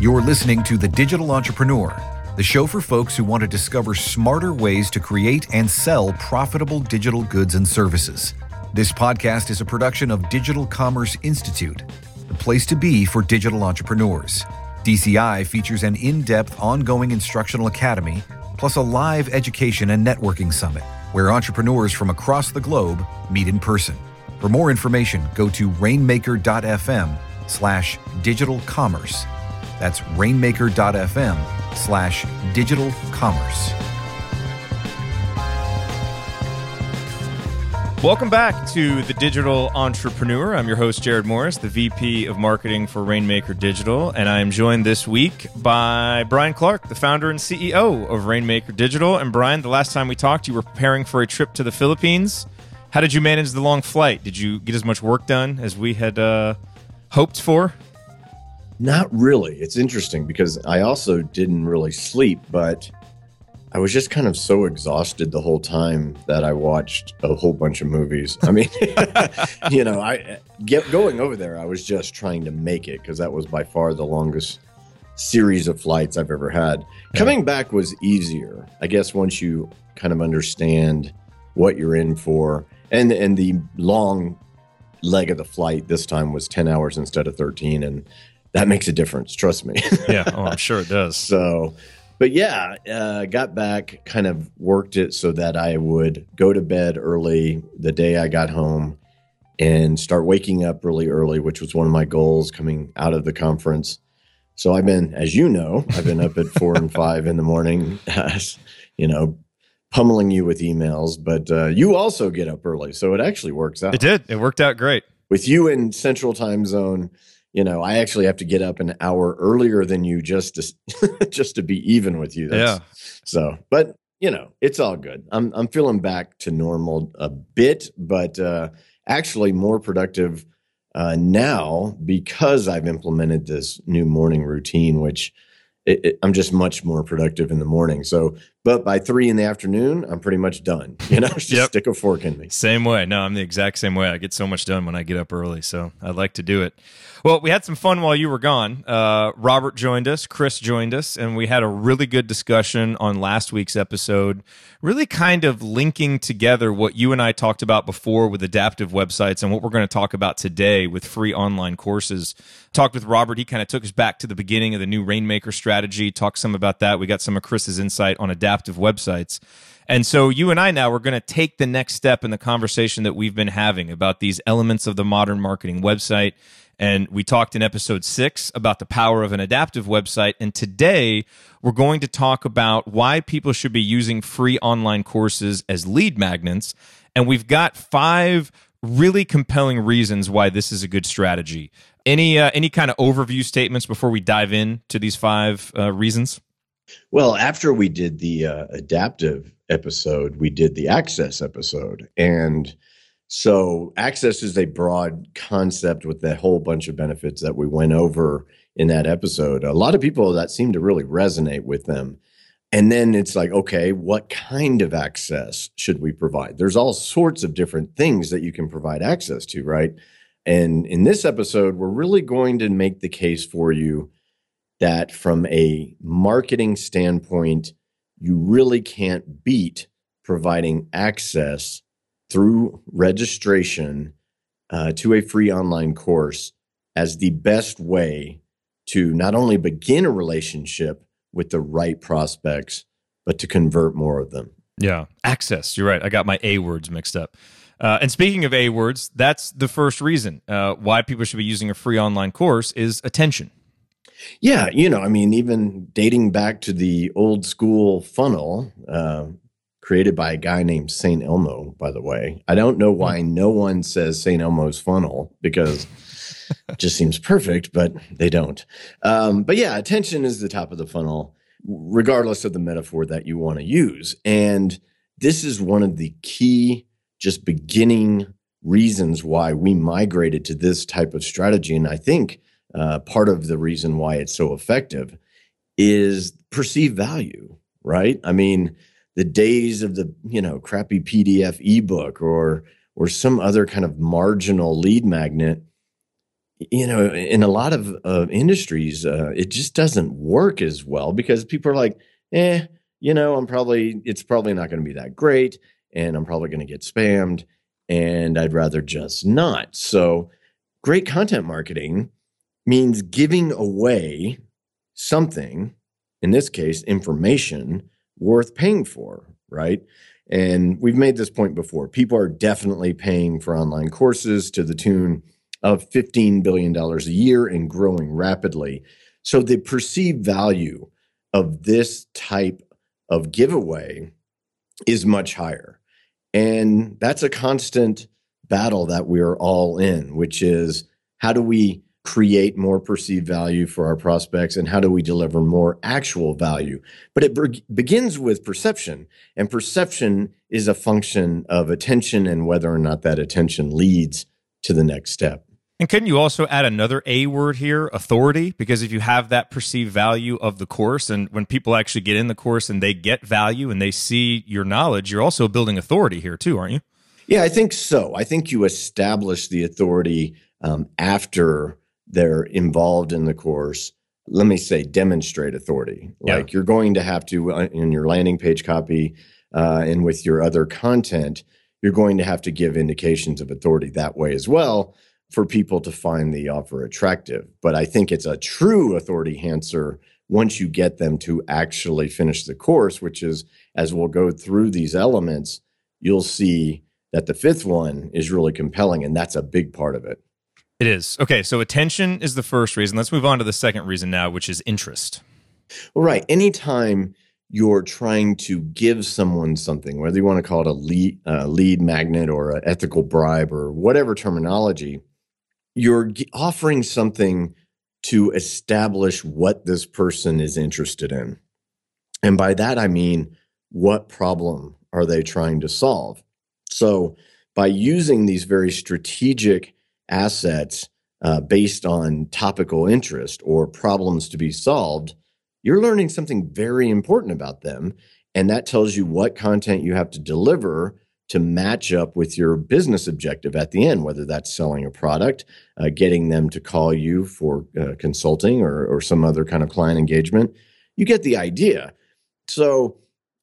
You're listening to The Digital Entrepreneur, the show for folks who want to discover smarter ways to create and sell profitable digital goods and services. This podcast is a production of Digital Commerce Institute, the place to be for digital entrepreneurs. DCI features an in depth, ongoing instructional academy, plus a live education and networking summit where entrepreneurs from across the globe meet in person. For more information, go to rainmaker.fm slash digital commerce. That's rainmaker.fm slash digital commerce. Welcome back to The Digital Entrepreneur. I'm your host, Jerod Morris, the VP of Marketing for Rainmaker Digital, and I am joined this week by Brian Clark, the founder and CEO of Rainmaker Digital. And Brian, the last time we talked, you were preparing for a trip to the Philippines. How did you manage the long flight? Did you get as much work done as we had uh, hoped for? Not really. It's interesting because I also didn't really sleep, but I was just kind of so exhausted the whole time that I watched a whole bunch of movies. I mean, you know, I get going over there. I was just trying to make it because that was by far the longest series of flights I've ever had. Yeah. Coming back was easier, I guess, once you kind of understand what you're in for, and and the long leg of the flight this time was 10 hours instead of 13 and that makes a difference trust me yeah oh i'm sure it does so but yeah, uh, got back, kind of worked it so that I would go to bed early the day I got home and start waking up really early, which was one of my goals coming out of the conference. So I've been, as you know, I've been up at four and five in the morning, you know, pummeling you with emails, but uh, you also get up early. So it actually works out. It did. It worked out great. With you in central time zone, you know, I actually have to get up an hour earlier than you just to just to be even with you. That's, yeah. So, but you know, it's all good. I'm I'm feeling back to normal a bit, but uh, actually more productive uh, now because I've implemented this new morning routine, which it, it, I'm just much more productive in the morning. So, but by three in the afternoon, I'm pretty much done. You know, just yep. stick a fork in me. Same way. No, I'm the exact same way. I get so much done when I get up early. So I like to do it. Well, we had some fun while you were gone. Uh, Robert joined us, Chris joined us, and we had a really good discussion on last week's episode, really kind of linking together what you and I talked about before with adaptive websites and what we're going to talk about today with free online courses. Talked with Robert. He kind of took us back to the beginning of the new Rainmaker strategy, talked some about that. We got some of Chris's insight on adaptive websites. And so you and I now we're going to take the next step in the conversation that we've been having about these elements of the modern marketing website and we talked in episode six about the power of an adaptive website. And today we're going to talk about why people should be using free online courses as lead magnets. And we've got five really compelling reasons why this is a good strategy. Any uh, any kind of overview statements before we dive in to these five uh, reasons? Well, after we did the uh, adaptive episode, we did the access episode, and so, access is a broad concept with a whole bunch of benefits that we went over in that episode. A lot of people that seem to really resonate with them. And then it's like, okay, what kind of access should we provide? There's all sorts of different things that you can provide access to, right? And in this episode, we're really going to make the case for you that from a marketing standpoint, you really can't beat providing access through registration uh, to a free online course as the best way to not only begin a relationship with the right prospects, but to convert more of them. Yeah, access. You're right. I got my A words mixed up. Uh, and speaking of A words, that's the first reason uh, why people should be using a free online course is attention. Yeah, you know, I mean, even dating back to the old school funnel, uh, created by a guy named St. Elmo, by the way. I don't know why hmm. no one says St. Elmo's funnel because it just seems perfect, but they don't. Um, but yeah, attention is the top of the funnel, regardless of the metaphor that you want to use. And this is one of the key, just beginning reasons why we migrated to this type of strategy. And I think uh, part of the reason why it's so effective is perceived value, right? I mean, the days of the you know crappy PDF ebook or or some other kind of marginal lead magnet, you know, in a lot of uh, industries, uh, it just doesn't work as well because people are like, eh, you know, I'm probably, it's probably not going to be that great. And I'm probably going to get spammed. And I'd rather just not. So, great content marketing means giving away something, in this case, information worth paying for, right? And we've made this point before. People are definitely paying for online courses to the tune of $15 billion a year and growing rapidly. So the perceived value of this type of giveaway is much higher. And that's a constant battle that we're all in, which is how do we create more perceived value for our prospects and how do we deliver more actual value but it be- begins with perception and perception is a function of attention and whether or not that attention leads to the next step and can you also add another A word here, authority? Because if you have that perceived value of the course, and when people actually get in the course and they get value and they see your knowledge, you're also building authority here too, aren't you? Yeah, I think so. I think you establish the authority um, after they're involved in the course. Let me say, demonstrate authority. Yeah. Like you're going to have to, uh, in your landing page copy uh, and with your other content, you're going to have to give indications of authority that way as well for people to find the offer attractive. But I think it's a true authority enhancer once you get them to actually finish the course, which is as we'll go through these elements, you'll see that the fifth one is really compelling. And that's a big part of it. It is. Okay. So attention is the first reason. Let's move on to the second reason now, which is interest. Well, right. Anytime you're trying to give someone something, whether you want to call it a lead, uh, lead magnet or an ethical bribe or whatever terminology, you're offering something to establish what this person is interested in. And by that, I mean, what problem are they trying to solve? So, by using these very strategic assets uh, based on topical interest or problems to be solved, you're learning something very important about them. And that tells you what content you have to deliver to match up with your business objective at the end, whether that's selling a product, uh, getting them to call you for uh, consulting or, or some other kind of client engagement. You get the idea. So,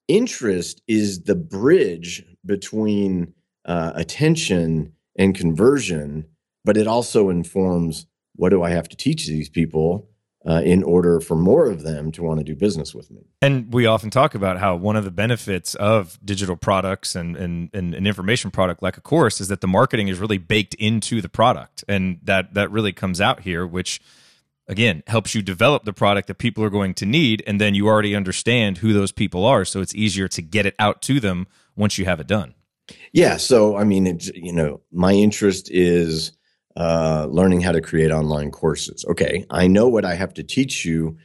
interest is the bridge between uh, attention and conversion, but it also informs what do I have to teach these people uh, in order for more of them to want to do business with me. And we often talk about how one of the benefits of digital products and, and, and an information product like a course is that the marketing is really baked into the product. And that, that really comes out here, which again helps you develop the product that people are going to need. And then you already understand who those people are. So it's easier to get it out to them once you have it done. Yeah. So, I mean, it's, you know, my interest is uh, learning how to create online courses. Okay, I know what I have to teach you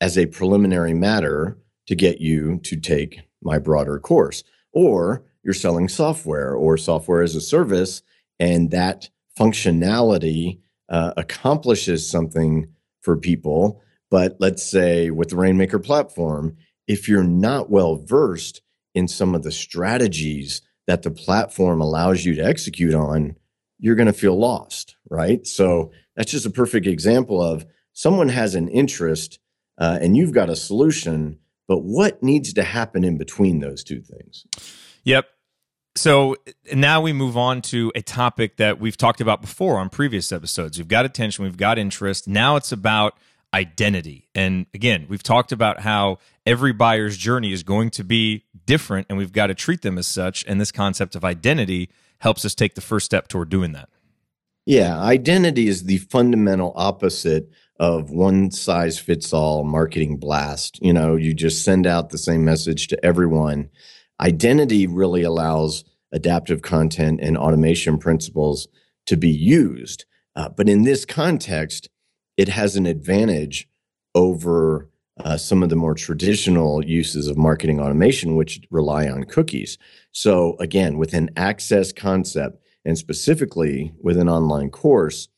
as a preliminary matter to get you to take my broader course. Or you're selling software or software as a service, and that functionality uh, accomplishes something for people. But let's say with the Rainmaker platform, if you're not well versed in some of the strategies that the platform allows you to execute on, you're going to feel lost, right? So that's just a perfect example of someone has an interest uh, and you've got a solution, but what needs to happen in between those two things? Yep. So now we move on to a topic that we've talked about before on previous episodes. We've got attention, we've got interest. Now it's about identity. And again, we've talked about how every buyer's journey is going to be different and we've got to treat them as such. And this concept of identity helps us take the first step toward doing that. Yeah, identity is the fundamental opposite of one size fits all marketing blast. You know, you just send out the same message to everyone. Identity really allows adaptive content and automation principles to be used. Uh, but in this context, it has an advantage over uh, some of the more traditional uses of marketing automation, which rely on cookies. So, again, with an access concept, and specifically with an online course,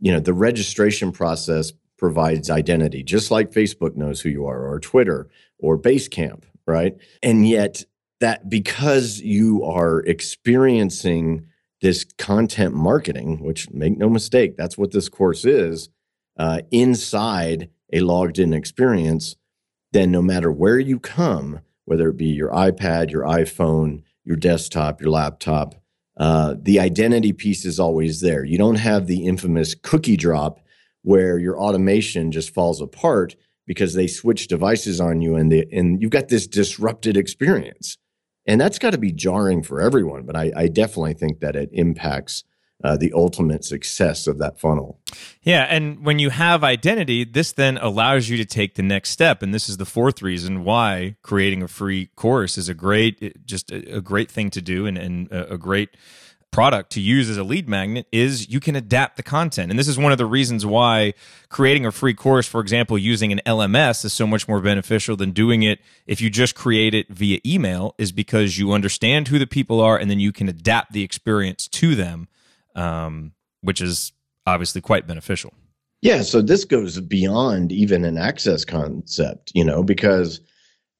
you know, the registration process provides identity, just like Facebook knows who you are, or Twitter, or Basecamp, right? And yet, that because you are experiencing this content marketing, which make no mistake, that's what this course is, uh, inside a logged in experience, then no matter where you come, whether it be your iPad, your iPhone, your desktop, your laptop, uh, the identity piece is always there. You don't have the infamous cookie drop where your automation just falls apart because they switch devices on you and they, and you've got this disrupted experience. And that's got to be jarring for everyone. But I, I definitely think that it impacts uh, the ultimate success of that funnel. Yeah, and when you have identity, this then allows you to take the next step, and this is the fourth reason why creating a free course is a great, just a, a great thing to do, and, and a great product to use as a lead magnet is you can adapt the content. And this is one of the reasons why creating a free course, for example, using an LMS is so much more beneficial than doing it if you just create it via email, is because you understand who the people are and then you can adapt the experience to them, um, which is obviously quite beneficial. Yeah. So this goes beyond even an access concept, you know, because,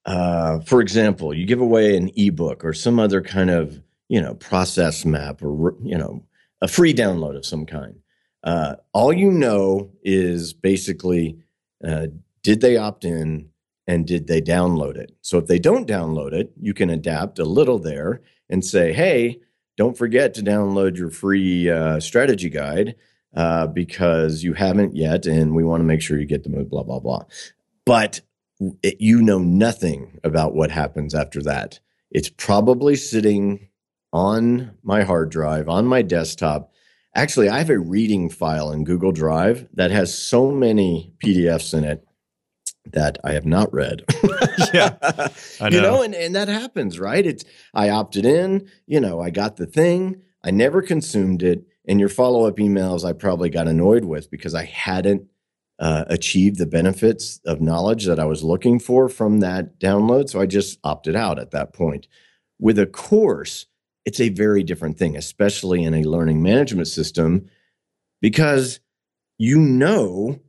uh, for example, you give away an ebook or some other kind of you know, process map or, you know, a free download of some kind. Uh, all you know is basically uh, did they opt in and did they download it? So if they don't download it, you can adapt a little there and say, hey, don't forget to download your free uh, strategy guide uh, because you haven't yet, and we want to make sure you get the move, blah, blah, blah. But it, you know nothing about what happens after that. It's probably sitting on my hard drive, on my desktop. Actually, I have a reading file in Google Drive that has so many PDFs in it that I have not read. yeah. Know. You know, and, and that happens, right? It's I opted in, you know, I got the thing, I never consumed it. And your follow-up emails I probably got annoyed with because I hadn't uh, achieved the benefits of knowledge that I was looking for from that download. So I just opted out at that point. With a course, it's a very different thing, especially in a learning management system, because you know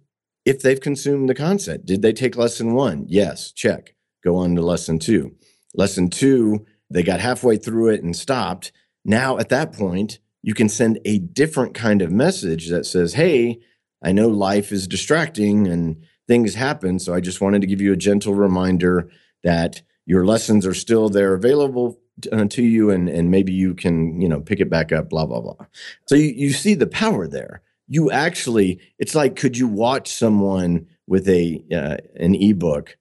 if they've consumed the concept. Did they take lesson one? Yes, check. Go on to lesson two. Lesson two, they got halfway through it and stopped. Now, at that point, you can send a different kind of message that says, Hey, I know life is distracting and things happen. So I just wanted to give you a gentle reminder that your lessons are still there available uh, to you and and maybe you can you know pick it back up blah blah blah so you, you see the power there you actually it's like could you watch someone with a uh, an ebook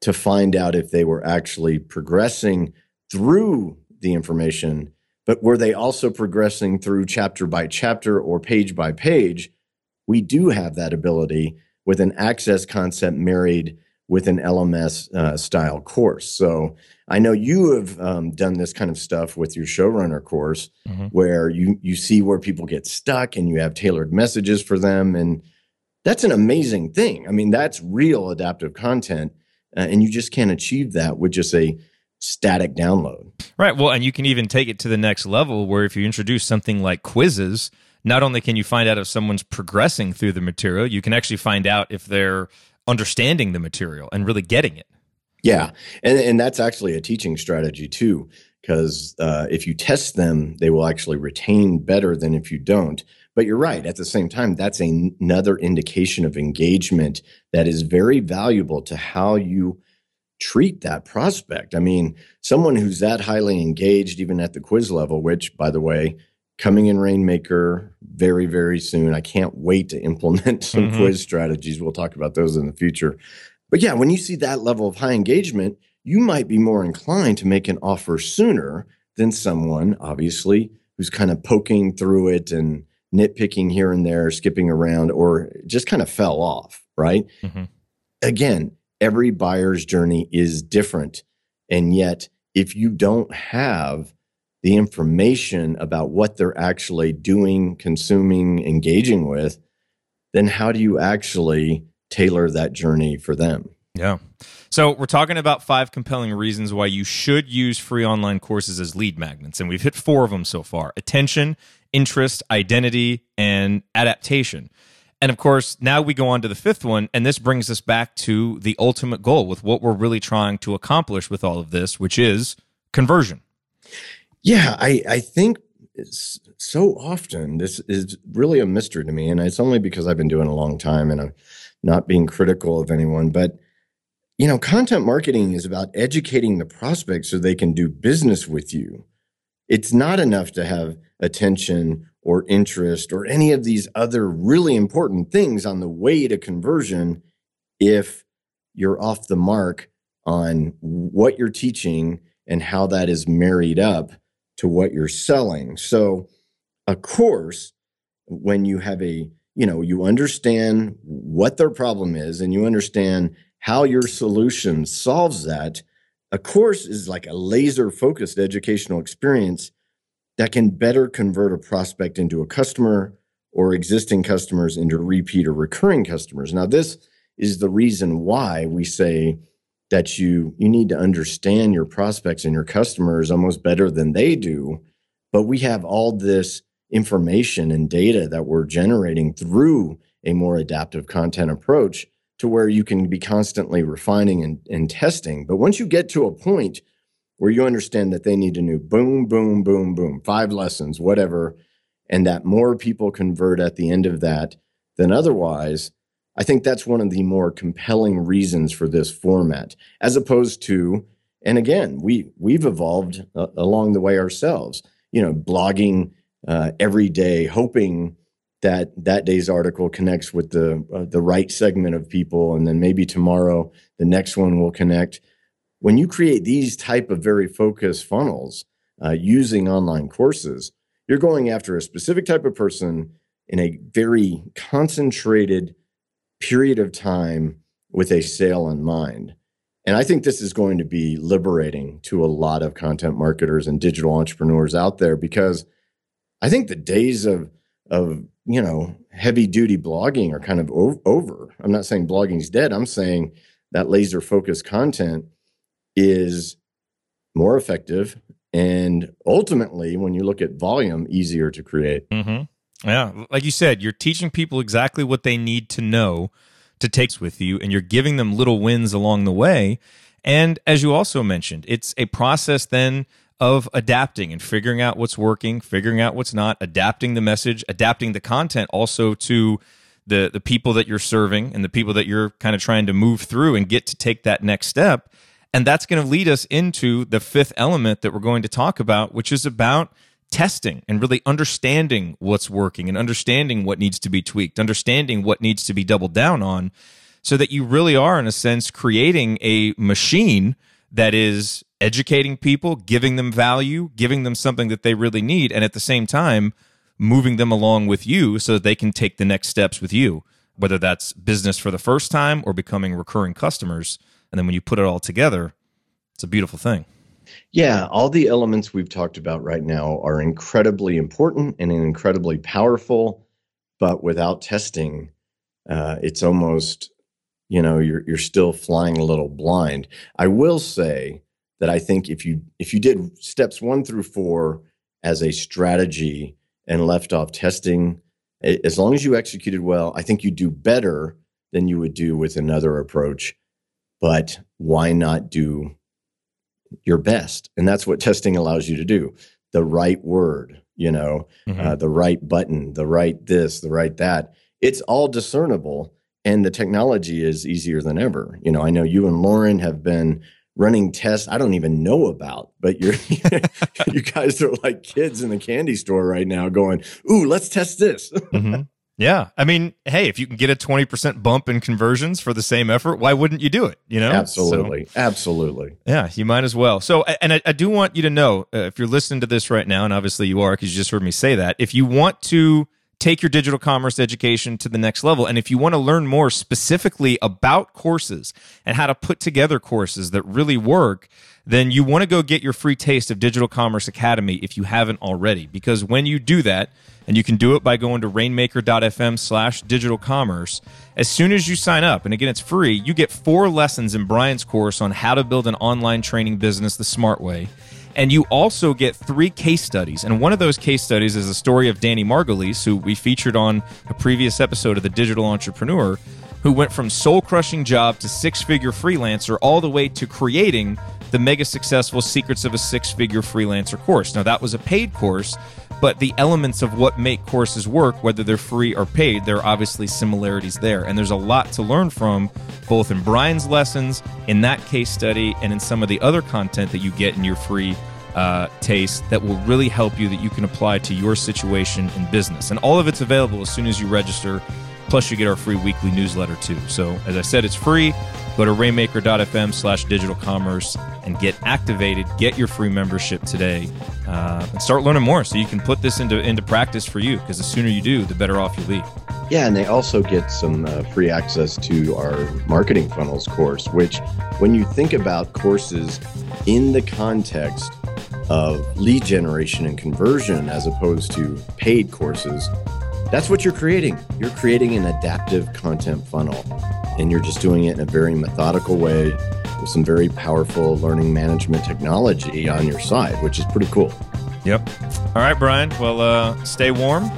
to find out if they were actually progressing through the information but were they also progressing through chapter by chapter or page by page? We do have that ability with an access concept married with an LMS uh, style course. So I know you have um, done this kind of stuff with your showrunner course, mm-hmm. where you you see where people get stuck and you have tailored messages for them, and that's an amazing thing. I mean, that's real adaptive content, uh, and you just can't achieve that with just a static download. Right. Well, and you can even take it to the next level where if you introduce something like quizzes, not only can you find out if someone's progressing through the material, you can actually find out if they're understanding the material and really getting it. Yeah, and and that's actually a teaching strategy too, because uh, if you test them, they will actually retain better than if you don't. But you're right. At the same time, that's another indication of engagement that is very valuable to how you treat that prospect. I mean, someone who's that highly engaged, even at the quiz level, which, by the way, coming in Rainmaker very, very soon. I can't wait to implement some mm-hmm. quiz strategies. We'll talk about those in the future. But yeah, when you see that level of high engagement, you might be more inclined to make an offer sooner than someone, obviously, who's kind of poking through it and nitpicking here and there, skipping around, or just kind of fell off, right? Mm-hmm. Again, every buyer's journey is different. And yet, if you don't have the information about what they're actually doing, consuming, engaging with, then how do you actually tailor that journey for them? Yeah. So we're talking about five compelling reasons why you should use free online courses as lead magnets. And we've hit four of them so far attention, interest, identity, and adaptation. And of course, now we go on to the fifth one. And this brings us back to the ultimate goal with what we're really trying to accomplish with all of this, which is conversion. Yeah, I, I think so often this is really a mystery to me, and it's only because I've been doing a long time and I'm not being critical of anyone, but you know, content marketing is about educating the prospect so they can do business with you. It's not enough to have attention or interest or any of these other really important things on the way to conversion if you're off the mark on what you're teaching and how that is married up to what you're selling. So, of course, when you have a, you know, you understand what their problem is and you understand how your solution solves that, a course is like a laser focused educational experience that can better convert a prospect into a customer or existing customers into repeat or recurring customers. Now, this is the reason why we say that you you need to understand your prospects and your customers almost better than they do. But we have all this information and data that we're generating through a more adaptive content approach to where you can be constantly refining and, and testing. But once you get to a point where you understand that they need a new boom boom boom boom five lessons whatever and that more people convert at the end of that than otherwise I think that's one of the more compelling reasons for this format, as opposed to, and again, we we've evolved uh, along the way ourselves. You know, blogging uh, every day, hoping that that day's article connects with the uh, the right segment of people, and then maybe tomorrow the next one will connect. When you create these type of very focused funnels uh, using online courses, you're going after a specific type of person in a very concentrated period of time with a sale in mind. And I think this is going to be liberating to a lot of content marketers and digital entrepreneurs out there because I think the days of of you know heavy duty blogging are kind of over. I'm not saying blogging's dead. I'm saying that laser focused content is more effective and ultimately when you look at volume easier to create. Mm-hmm. Yeah, like you said, you're teaching people exactly what they need to know to take with you, and you're giving them little wins along the way. And as you also mentioned, it's a process then of adapting and figuring out what's working, figuring out what's not, adapting the message, adapting the content also to the the people that you're serving and the people that you're kind of trying to move through and get to take that next step. And that's going to lead us into the fifth element that we're going to talk about, which is about testing and really understanding what's working and understanding what needs to be tweaked, understanding what needs to be doubled down on, so that you really are, in a sense, creating a machine that is educating people, giving them value, giving them something that they really need, and at the same time, moving them along with you so that they can take the next steps with you, whether that's business for the first time or becoming recurring customers. And then when you put it all together, it's a beautiful thing. Yeah, all the elements we've talked about right now are incredibly important and incredibly powerful, but without testing, uh, it's almost you know you're you're still flying a little blind. I will say that I think if you if you did steps one through four as a strategy and left off testing, as long as you executed well, I think you'd do better than you would do with another approach. But why not do your best. And that's what testing allows you to do. The right word, you know, mm-hmm. uh, the right button, the right this, the right that. It's all discernible. And the technology is easier than ever. You know, I know you and Lauren have been running tests I don't even know about, but you're you guys are like kids in the candy store right now going, ooh, let's test this. mm-hmm. Yeah. I mean, hey, if you can get a 20% bump in conversions for the same effort, why wouldn't you do it? You know? Absolutely. So, Absolutely. Yeah, you might as well. So, and I, I do want you to know uh, if you're listening to this right now, and obviously you are because you just heard me say that, if you want to take your digital commerce education to the next level, and if you want to learn more specifically about courses and how to put together courses that really work, then you want to go get your free taste of Digital Commerce Academy if you haven't already. Because when you do that, and you can do it by going to rainmaker.fm slash digital commerce. As soon as you sign up, and again, it's free, you get four lessons in Brian's course on how to build an online training business the smart way. And you also get three case studies. And one of those case studies is the story of Danny Margulies, who we featured on a previous episode of The Digital Entrepreneur, who went from soul crushing job to six figure freelancer all the way to creating the mega successful Secrets of a Six Figure Freelancer course. Now, that was a paid course, but the elements of what make courses work, whether they're free or paid, there are obviously similarities there. And there's a lot to learn from both in Brian's lessons, in that case study, and in some of the other content that you get in your free uh, taste that will really help you that you can apply to your situation in business. And all of it's available as soon as you register. Plus, you get our free weekly newsletter too. So, as I said, it's free. Go to rainmaker.fm slash digital commerce and get activated. Get your free membership today uh, and start learning more so you can put this into, into practice for you because the sooner you do, the better off you leave. Yeah, and they also get some uh, free access to our marketing funnels course, which, when you think about courses in the context of lead generation and conversion as opposed to paid courses, that's what you're creating. You're creating an adaptive content funnel, and you're just doing it in a very methodical way with some very powerful learning management technology on your side, which is pretty cool. Yep. All right, Brian. Well, uh, stay warm.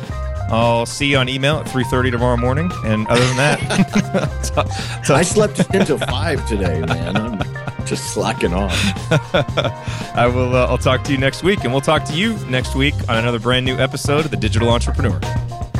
I'll see you on email at 3.30 tomorrow morning. And other than that... So I slept until 5 today, man. I'm just slacking off. I will. Uh, I'll talk to you next week, and we'll talk to you next week on another brand new episode of The Digital Entrepreneur.